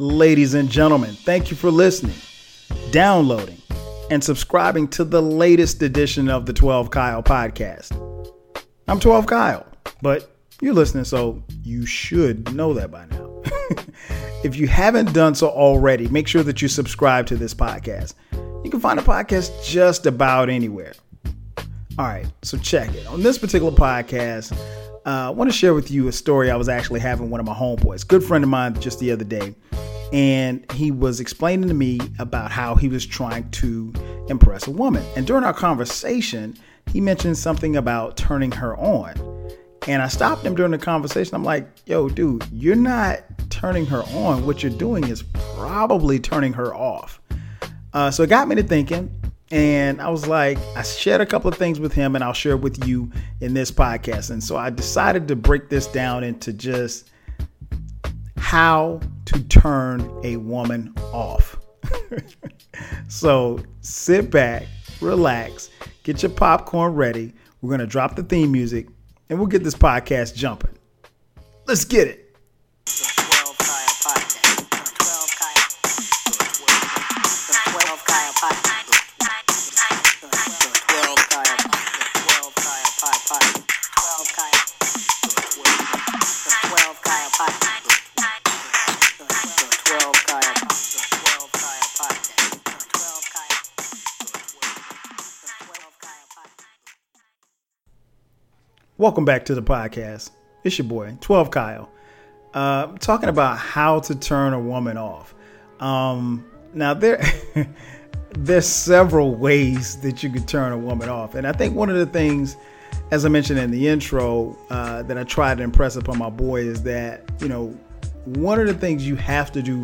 Ladies and gentlemen, thank you for listening, downloading, and subscribing to the latest edition of the 12 Kyle podcast. I'm 12 Kyle, but you're listening, so you should know that by now. if you haven't done so already, make sure that you subscribe to this podcast. You can find a podcast just about anywhere. All right, so check it. On this particular podcast, uh, I want to share with you a story I was actually having one of my homeboys, good friend of mine, just the other day, and he was explaining to me about how he was trying to impress a woman. And during our conversation, he mentioned something about turning her on. And I stopped him during the conversation. I'm like, yo, dude, you're not turning her on. What you're doing is probably turning her off. Uh, so it got me to thinking. And I was like, I shared a couple of things with him, and I'll share with you in this podcast. And so I decided to break this down into just how to turn a woman off. so sit back, relax, get your popcorn ready. We're going to drop the theme music, and we'll get this podcast jumping. Let's get it. Welcome back to the podcast. It's your boy, 12 Kyle. Uh, talking about how to turn a woman off. Um, now there there's several ways that you could turn a woman off. And I think one of the things, as I mentioned in the intro, uh, that I try to impress upon my boy is that, you know, one of the things you have to do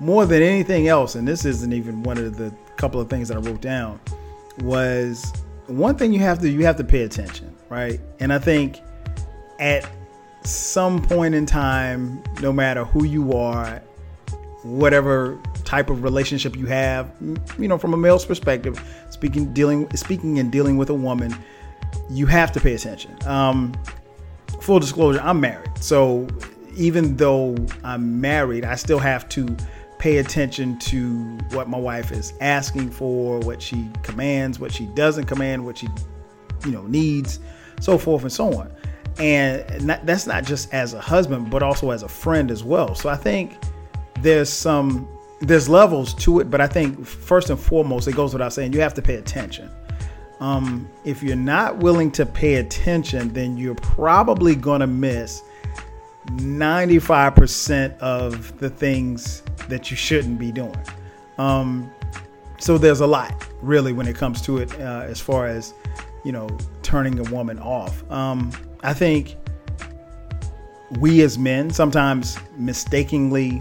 more than anything else, and this isn't even one of the couple of things that I wrote down, was one thing you have to you have to pay attention right? And I think at some point in time, no matter who you are, whatever type of relationship you have, you know, from a male's perspective, speaking dealing speaking and dealing with a woman, you have to pay attention. Um, full disclosure, I'm married, so even though I'm married, I still have to pay attention to what my wife is asking for, what she commands, what she doesn't command, what she you know needs so forth and so on. And not, that's not just as a husband, but also as a friend as well. So I think there's some there's levels to it, but I think first and foremost, it goes without saying you have to pay attention. Um, if you're not willing to pay attention, then you're probably going to miss 95% of the things that you shouldn't be doing. Um, so there's a lot really when it comes to it uh, as far as you know, turning a woman off. Um, I think we as men sometimes mistakenly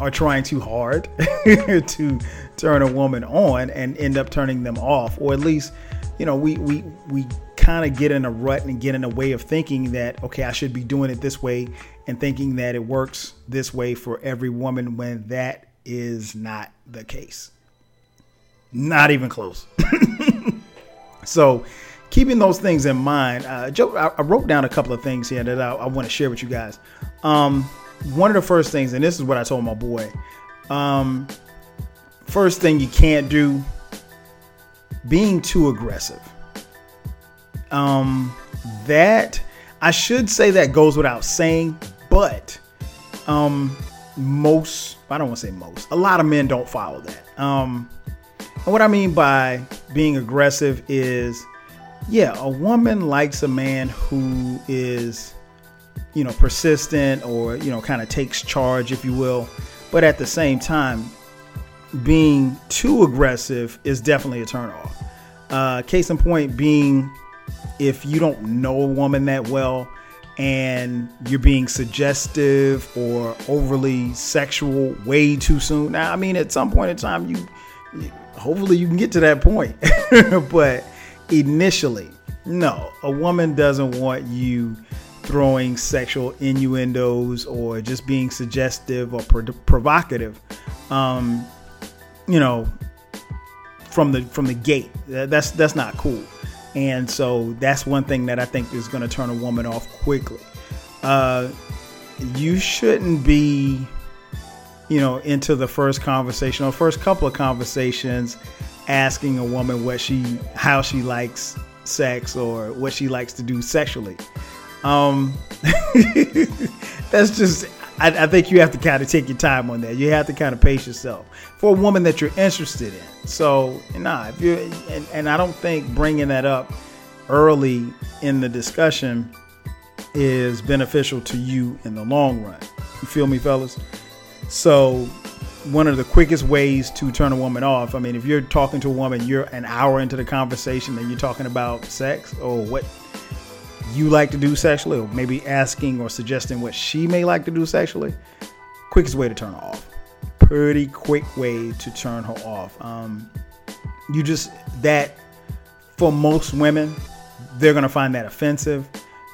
are trying too hard to turn a woman on and end up turning them off, or at least, you know, we we we kind of get in a rut and get in a way of thinking that okay, I should be doing it this way, and thinking that it works this way for every woman when that is not the case. Not even close. So, keeping those things in mind, uh, Joe, I, wrote down a couple of things here that I, I want to share with you guys. Um, one of the first things, and this is what I told my boy. Um, first thing you can't do, being too aggressive. Um, that I should say that goes without saying, but um, most I don't want to say most. A lot of men don't follow that. Um, and what I mean by being aggressive is, yeah, a woman likes a man who is, you know, persistent or, you know, kind of takes charge, if you will. But at the same time, being too aggressive is definitely a turnoff. Uh, case in point being if you don't know a woman that well and you're being suggestive or overly sexual way too soon. Now, I mean, at some point in time, you hopefully you can get to that point. but initially, no, a woman doesn't want you throwing sexual innuendos or just being suggestive or pro- provocative. Um, you know, from the from the gate. That's that's not cool. And so that's one thing that I think is going to turn a woman off quickly. Uh, you shouldn't be you know, into the first conversation or first couple of conversations, asking a woman what she, how she likes sex or what she likes to do sexually. Um, that's just, I, I, think you have to kind of take your time on that. You have to kind of pace yourself for a woman that you're interested in. So, nah, if you and, and I don't think bringing that up early in the discussion is beneficial to you in the long run. You feel me, fellas? So, one of the quickest ways to turn a woman off. I mean, if you're talking to a woman, you're an hour into the conversation and you're talking about sex or what you like to do sexually, or maybe asking or suggesting what she may like to do sexually. Quickest way to turn her off. Pretty quick way to turn her off. Um, you just that for most women, they're gonna find that offensive.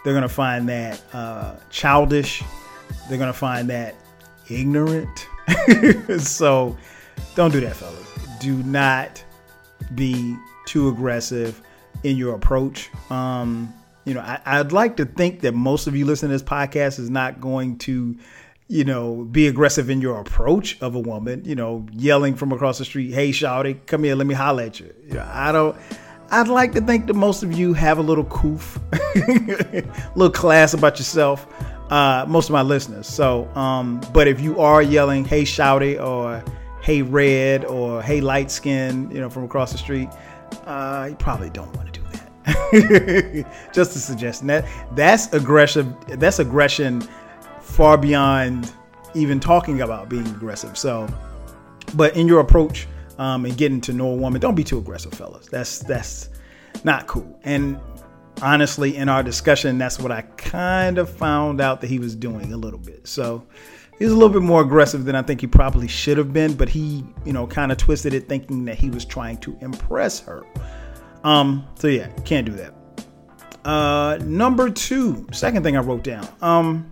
They're gonna find that uh, childish. They're gonna find that ignorant. so don't do that, fellas. Do not be too aggressive in your approach. Um, you know, I, would like to think that most of you listening to this podcast is not going to, you know, be aggressive in your approach of a woman, you know, yelling from across the street, hey, shouty, come here, let me holler at you. you know, I don't, I'd like to think that most of you have a little coof, a little class about yourself uh, most of my listeners. So, um, but if you are yelling, "Hey, shouty," or "Hey, red," or "Hey, light skin," you know, from across the street, uh, you probably don't want to do that. Just a suggestion. That that's aggressive. That's aggression far beyond even talking about being aggressive. So, but in your approach um, and getting to know a woman, don't be too aggressive, fellas. That's that's not cool. And honestly, in our discussion, that's what I kind of found out that he was doing a little bit. So he's a little bit more aggressive than I think he probably should have been, but he, you know, kind of twisted it thinking that he was trying to impress her. Um, so yeah, can't do that. Uh, number two, second thing I wrote down. Um,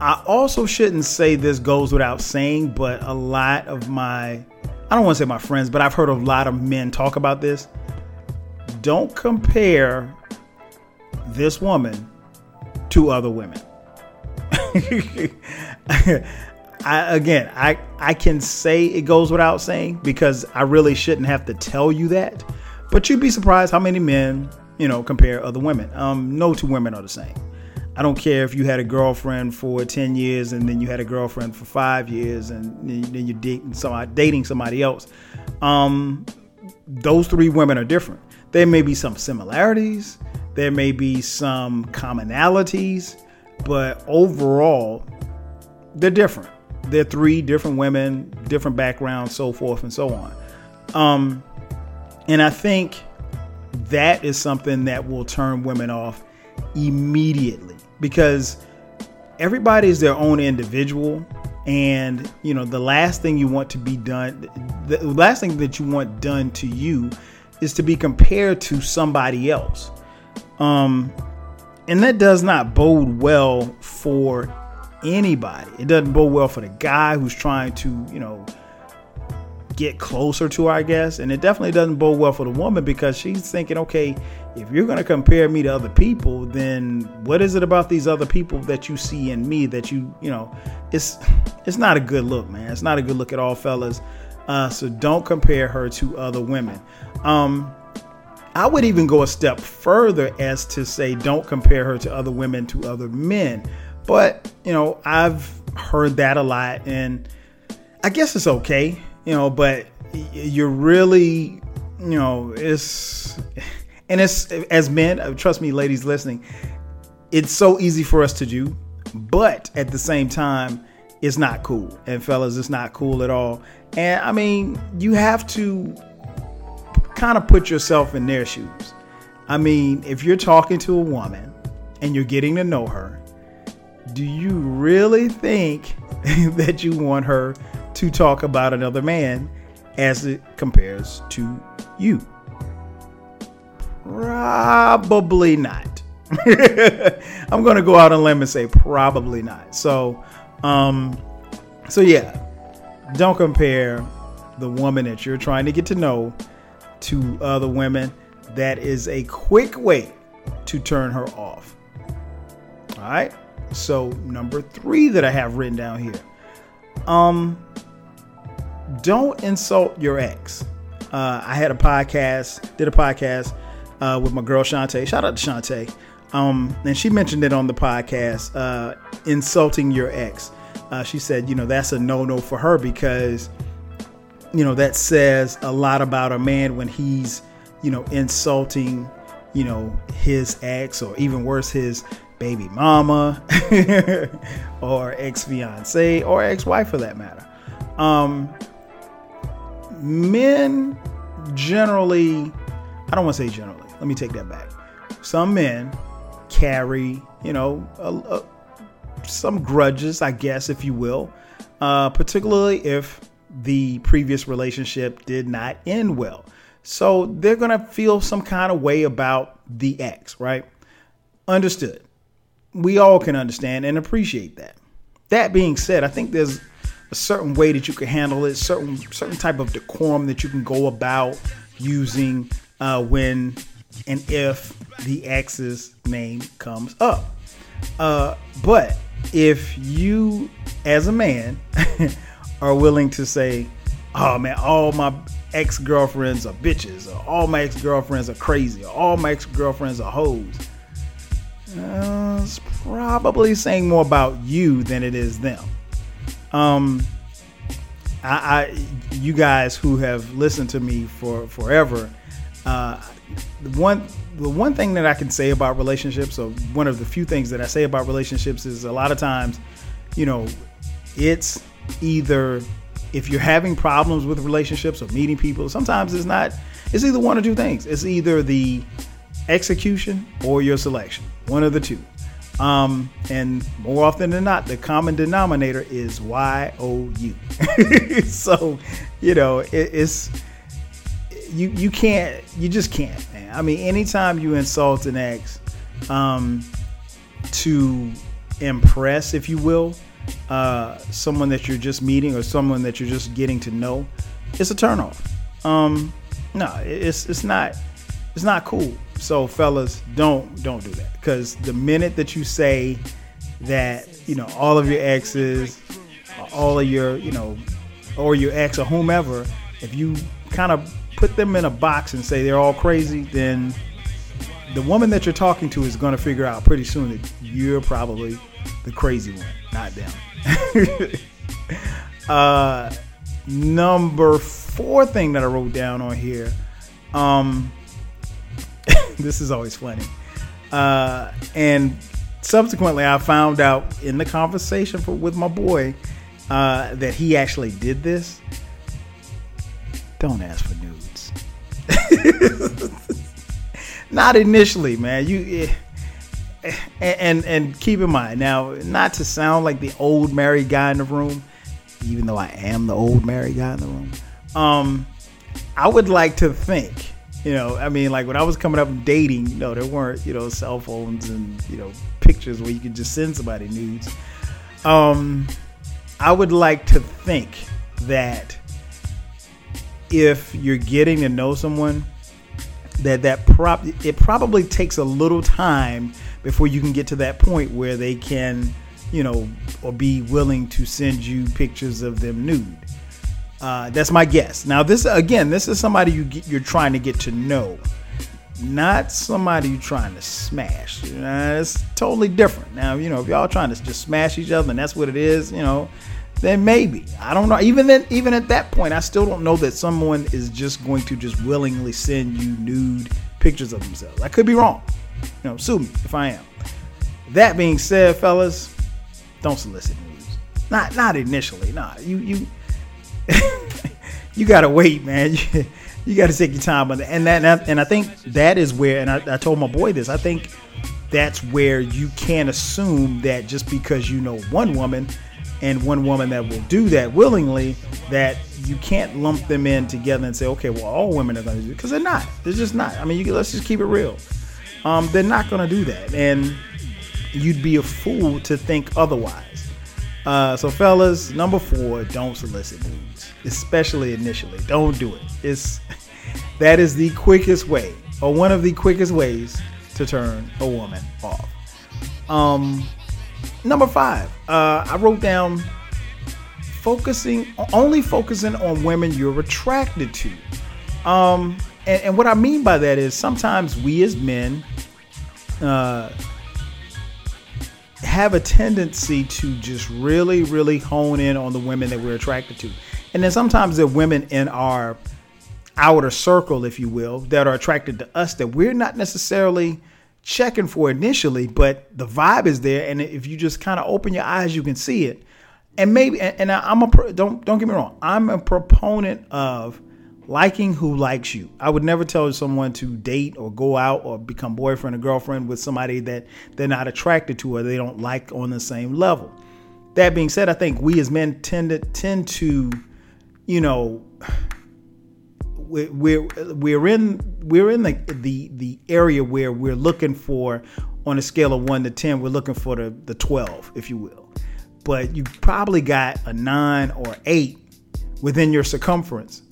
I also shouldn't say this goes without saying, but a lot of my, I don't want to say my friends, but I've heard a lot of men talk about this don't compare this woman to other women. I, again, I, I can say it goes without saying because I really shouldn't have to tell you that. But you'd be surprised how many men, you know, compare other women. Um, no two women are the same. I don't care if you had a girlfriend for 10 years and then you had a girlfriend for five years and then you're dating somebody, dating somebody else. Um, those three women are different. There may be some similarities, there may be some commonalities, but overall, they're different. They're three different women, different backgrounds, so forth and so on. Um, and I think that is something that will turn women off immediately because everybody is their own individual and you know the last thing you want to be done the last thing that you want done to you is to be compared to somebody else. Um, and that does not bode well for anybody. It doesn't bode well for the guy who's trying to, you know, get closer to I guess. And it definitely doesn't bode well for the woman because she's thinking, okay, if you're going to compare me to other people, then what is it about these other people that you see in me that you, you know, it's it's not a good look, man. It's not a good look at all, fellas. Uh, so don't compare her to other women. Um, I would even go a step further as to say don't compare her to other women, to other men. But, you know, I've heard that a lot and I guess it's okay, you know, but you're really, you know, it's, and it's, as men, uh, trust me, ladies listening, it's so easy for us to do, but at the same time, it's not cool. And fellas, it's not cool at all. And I mean, you have to kind of put yourself in their shoes. I mean, if you're talking to a woman and you're getting to know her, do you really think that you want her to talk about another man as it compares to you? Probably not. I'm going to go out on a limb and say probably not. So, um, so yeah, don't compare the woman that you're trying to get to know to other women. That is a quick way to turn her off. All right. So, number three that I have written down here Um, don't insult your ex. Uh, I had a podcast, did a podcast uh, with my girl Shantae. Shout out to Shantae. Um, and she mentioned it on the podcast, uh, insulting your ex. Uh, she said, you know, that's a no no for her because, you know, that says a lot about a man when he's, you know, insulting, you know, his ex or even worse, his baby mama or ex fiance or ex wife for that matter. Um, men generally, I don't want to say generally, let me take that back. Some men carry, you know, a, a, some grudges, I guess, if you will, uh, particularly if the previous relationship did not end well. So they're going to feel some kind of way about the ex, right? Understood. We all can understand and appreciate that. That being said, I think there's a certain way that you can handle it, certain certain type of decorum that you can go about using uh, when and if the ex's name comes up. Uh, but if you, as a man, are willing to say, "Oh man, all my ex girlfriends are bitches," or "All my ex girlfriends are crazy," or "All my ex girlfriends are hoes," uh, it's probably saying more about you than it is them. Um, I, I, you guys who have listened to me for forever, uh, the one the one thing that I can say about relationships, or one of the few things that I say about relationships, is a lot of times, you know, it's either if you're having problems with relationships or meeting people, sometimes it's not. It's either one or two things. It's either the execution or your selection, one of the two. Um, and more often than not, the common denominator is Y O U. so, you know, it, it's you you can't you just can't, man. I mean, anytime you insult an ex, um, to impress, if you will, uh, someone that you're just meeting or someone that you're just getting to know, it's a turnoff. Um, no, it's it's not it's not cool. So fellas, don't don't do that because the minute that you say that you know all of your exes, all of your you know, or your ex or whomever, if you kind of put them in a box and say they're all crazy, then the woman that you're talking to is going to figure out pretty soon that you're probably the crazy one, not them. uh, number four thing that I wrote down on here. Um, this is always funny. Uh, and subsequently, I found out in the conversation for, with my boy uh, that he actually did this. Don't ask for nudes. not initially, man. You eh, and and keep in mind now, not to sound like the old married guy in the room, even though I am the old married guy in the room. Um, I would like to think you know, I mean, like when I was coming up and dating, you know, there weren't, you know, cell phones and, you know, pictures where you could just send somebody nudes. Um, I would like to think that if you're getting to know someone, that that prop it probably takes a little time before you can get to that point where they can, you know, or be willing to send you pictures of them nude. Uh, that's my guess. Now, this again, this is somebody you get, you're trying to get to know, not somebody you're trying to smash. Uh, it's totally different. Now, you know, if y'all trying to just smash each other and that's what it is, you know, then maybe I don't know. Even then, even at that point, I still don't know that someone is just going to just willingly send you nude pictures of themselves. I could be wrong. You know, sue me if I am. That being said, fellas, don't solicit nudes. Not not initially. Nah, you you you gotta wait, man. You, you got to take your time on that. And that, and I think that is where, and I, I told my boy this. I think that's where you can't assume that just because you know one woman and one woman that will do that willingly, that you can't lump them in together and say, okay, well, all women are going to do it because they're not. They're just not. I mean, you, let's just keep it real. Um, they're not going to do that, and you'd be a fool to think otherwise. Uh, so, fellas, number four, don't solicit nudes, especially initially. Don't do it. It's that is the quickest way, or one of the quickest ways, to turn a woman off. Um, number five, uh, I wrote down focusing only focusing on women you're attracted to. Um, and, and what I mean by that is sometimes we as men uh, have a tendency to just really, really hone in on the women that we're attracted to. And then sometimes are women in our outer circle, if you will, that are attracted to us that we're not necessarily checking for initially, but the vibe is there. And if you just kind of open your eyes, you can see it. And maybe, and, I'm a, don't, don't get me wrong, I'm a proponent of liking who likes you. I would never tell someone to date or go out or become boyfriend or girlfriend with somebody that they're not attracted to or they don't like on the same level. That being said, I think we as men tend to tend to, you know, we're we're in we're in the the the area where we're looking for on a scale of one to ten, we're looking for the the twelve, if you will. But you probably got a nine or eight within your circumference,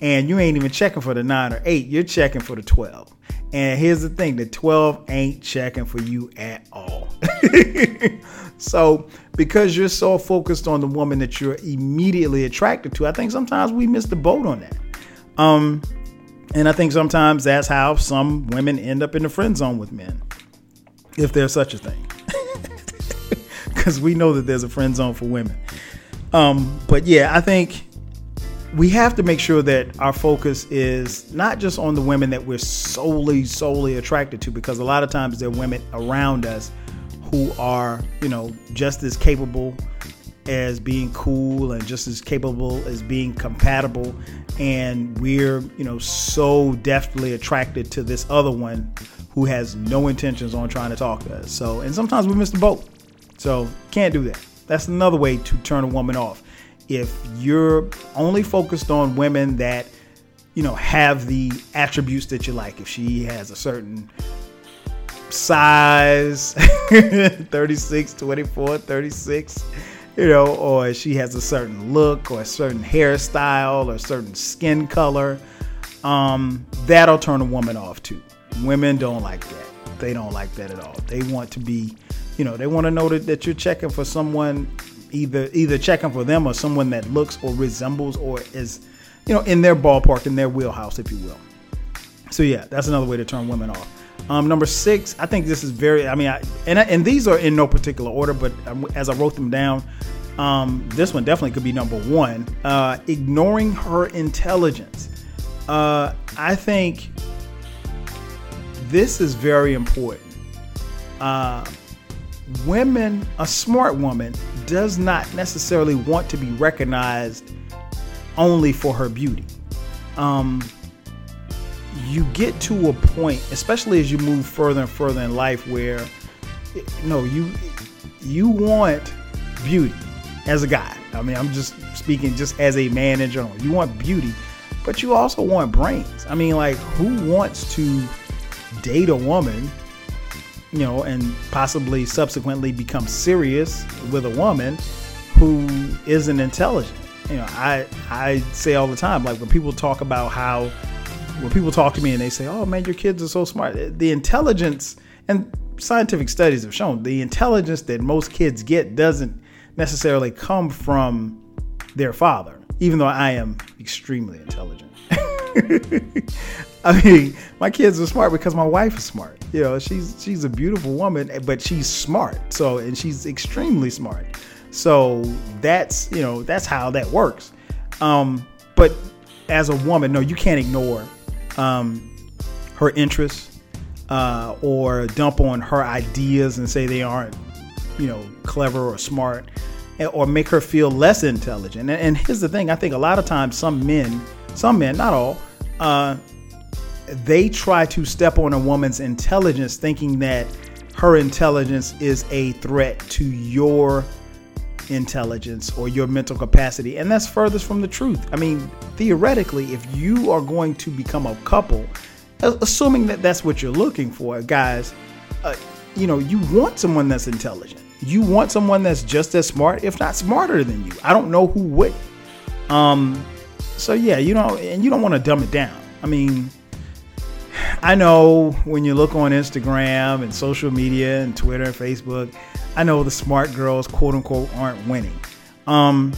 and you ain't even checking for the nine or eight. You're checking for the twelve. And here's the thing: the twelve ain't checking for you at all. so because you're so focused on the woman that you're immediately attracted to, I think sometimes we miss the boat on that. Um, and I think sometimes that's how some women end up in the friend zone with men, if there's such a thing. Because we know that there's a friend zone for women. Um, but yeah, I think we have to make sure that our focus is not just on the women that we're solely, solely attracted to, because a lot of times there are women around us who are, you know, just as capable as being cool and just as capable as being compatible. And we're you know so deftly attracted to this other one who has no intentions on trying to talk to us. So and sometimes we miss the boat. So can't do that. That's another way to turn a woman off. If you're only focused on women that you know have the attributes that you like if she has a certain size 36 24 36 you know, or she has a certain look or a certain hairstyle or certain skin color, um, that'll turn a woman off too. Women don't like that. They don't like that at all. They want to be, you know, they want to know that, that you're checking for someone, either either checking for them or someone that looks or resembles or is, you know, in their ballpark, in their wheelhouse, if you will. So yeah, that's another way to turn women off. Um, number six, I think this is very. I mean, I, and and these are in no particular order, but um, as I wrote them down, um, this one definitely could be number one. Uh, ignoring her intelligence. Uh, I think this is very important. Uh, women, a smart woman, does not necessarily want to be recognized only for her beauty. Um, you get to a point, especially as you move further and further in life, where no, you you want beauty as a guy. I mean, I'm just speaking just as a man in general. You want beauty, but you also want brains. I mean, like who wants to date a woman, you know, and possibly subsequently become serious with a woman who isn't intelligent? You know, I I say all the time, like when people talk about how when people talk to me and they say, "Oh man, your kids are so smart," the intelligence and scientific studies have shown the intelligence that most kids get doesn't necessarily come from their father, even though I am extremely intelligent. I mean, my kids are smart because my wife is smart. You know, she's she's a beautiful woman, but she's smart. So, and she's extremely smart. So that's you know that's how that works. Um, but as a woman, no, you can't ignore um, her interests uh, or dump on her ideas and say they aren't, you know, clever or smart or make her feel less intelligent. And, and here's the thing I think a lot of times some men, some men, not all, uh, they try to step on a woman's intelligence thinking that her intelligence is a threat to your intelligence or your mental capacity. And that's furthest from the truth. I mean, theoretically, if you are going to become a couple, assuming that that's what you're looking for, guys, uh, you know, you want someone that's intelligent. You want someone that's just as smart, if not smarter than you. I don't know who would. Um, so yeah, you know, and you don't want to dumb it down. I mean, I know when you look on Instagram and social media and Twitter and Facebook, I know the smart girls, quote unquote, aren't winning. Um,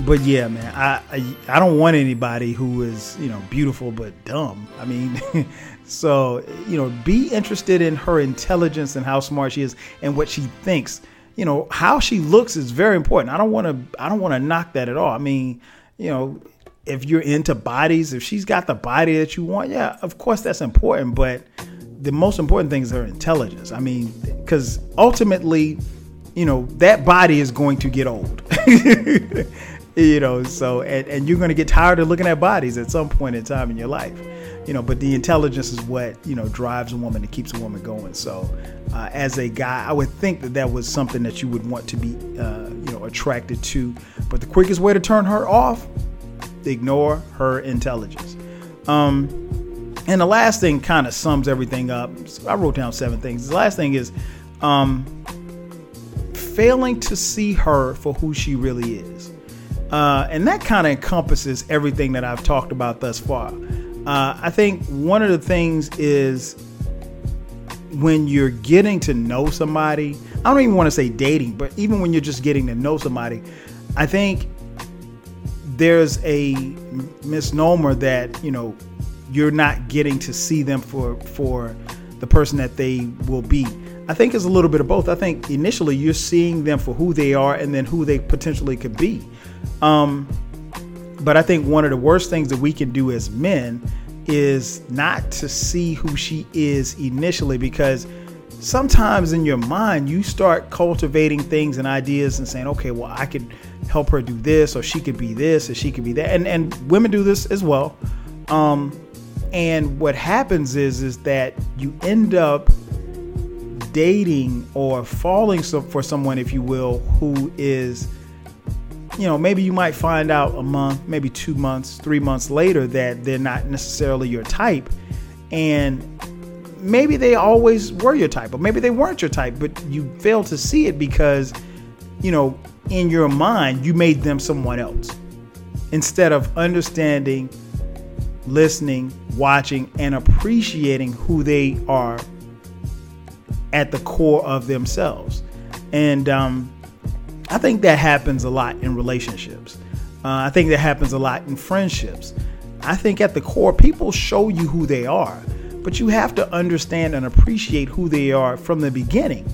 but yeah, man, I, I, I don't want anybody who is you know beautiful but dumb. I mean, so you know, be interested in her intelligence and how smart she is and what she thinks. You know, how she looks is very important. I don't want to I don't want to knock that at all. I mean, you know, if you're into bodies, if she's got the body that you want, yeah, of course that's important. But the most important thing is her intelligence. I mean, because ultimately, you know, that body is going to get old. you know so and, and you're going to get tired of looking at bodies at some point in time in your life you know but the intelligence is what you know drives a woman and keeps a woman going so uh, as a guy i would think that that was something that you would want to be uh, you know attracted to but the quickest way to turn her off ignore her intelligence. Um, and the last thing kind of sums everything up i wrote down seven things. The last thing is um, failing to see her for who she really is. Uh, and that kind of encompasses everything that I've talked about thus far. Uh, I think one of the things is when you're getting to know somebody, I don't even want to say dating, but even when you're just getting to know somebody, I think there's a misnomer that, you know, you're not getting to see them for for the person that they will be. I think it's a little bit of both. I think initially you're seeing them for who they are and then who they potentially could be. Um, but I think one of the worst things that we can do as men is not to see who she is initially because sometimes in your mind you start cultivating things and ideas and saying okay well i could help her do this or she could be this or she could be that and and women do this as well um and what happens is is that you end up dating or falling for someone if you will who is you know, maybe you might find out a month, maybe two months, three months later that they're not necessarily your type. And maybe they always were your type, or maybe they weren't your type, but you fail to see it because, you know, in your mind, you made them someone else instead of understanding, listening, watching, and appreciating who they are at the core of themselves. And, um, I think that happens a lot in relationships. Uh, I think that happens a lot in friendships. I think at the core, people show you who they are, but you have to understand and appreciate who they are from the beginning.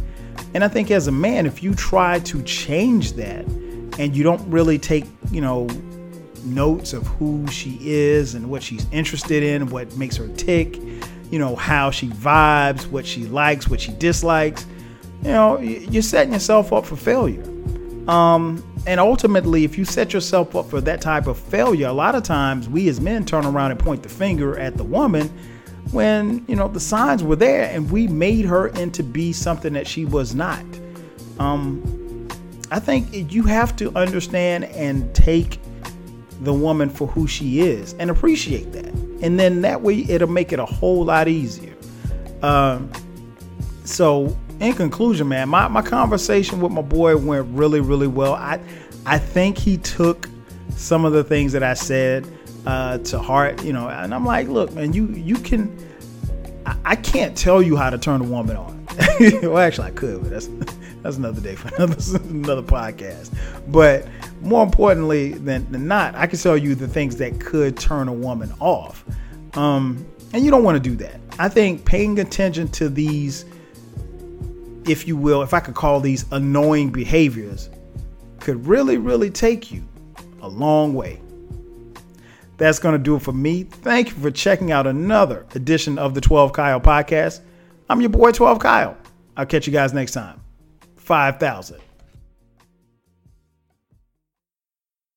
And I think as a man, if you try to change that and you don't really take, you know, notes of who she is and what she's interested in, what makes her tick, you know, how she vibes, what she likes, what she dislikes, you know, you're setting yourself up for failure. Um, and ultimately, if you set yourself up for that type of failure, a lot of times we as men turn around and point the finger at the woman when, you know, the signs were there and we made her into be something that she was not. Um, I think you have to understand and take the woman for who she is and appreciate that. And then that way it'll make it a whole lot easier. Um, so in conclusion, man, my, my conversation with my boy went really, really well. I I think he took some of the things that I said uh, to heart, you know, and I'm like, look, man, you you can I, I can't tell you how to turn a woman on. well, actually, I could, but that's that's another day for another another podcast. But more importantly than, than not, I can tell you the things that could turn a woman off. Um, and you don't want to do that. I think paying attention to these if you will, if I could call these annoying behaviors, could really, really take you a long way. That's going to do it for me. Thank you for checking out another edition of the 12 Kyle podcast. I'm your boy, 12 Kyle. I'll catch you guys next time. 5,000.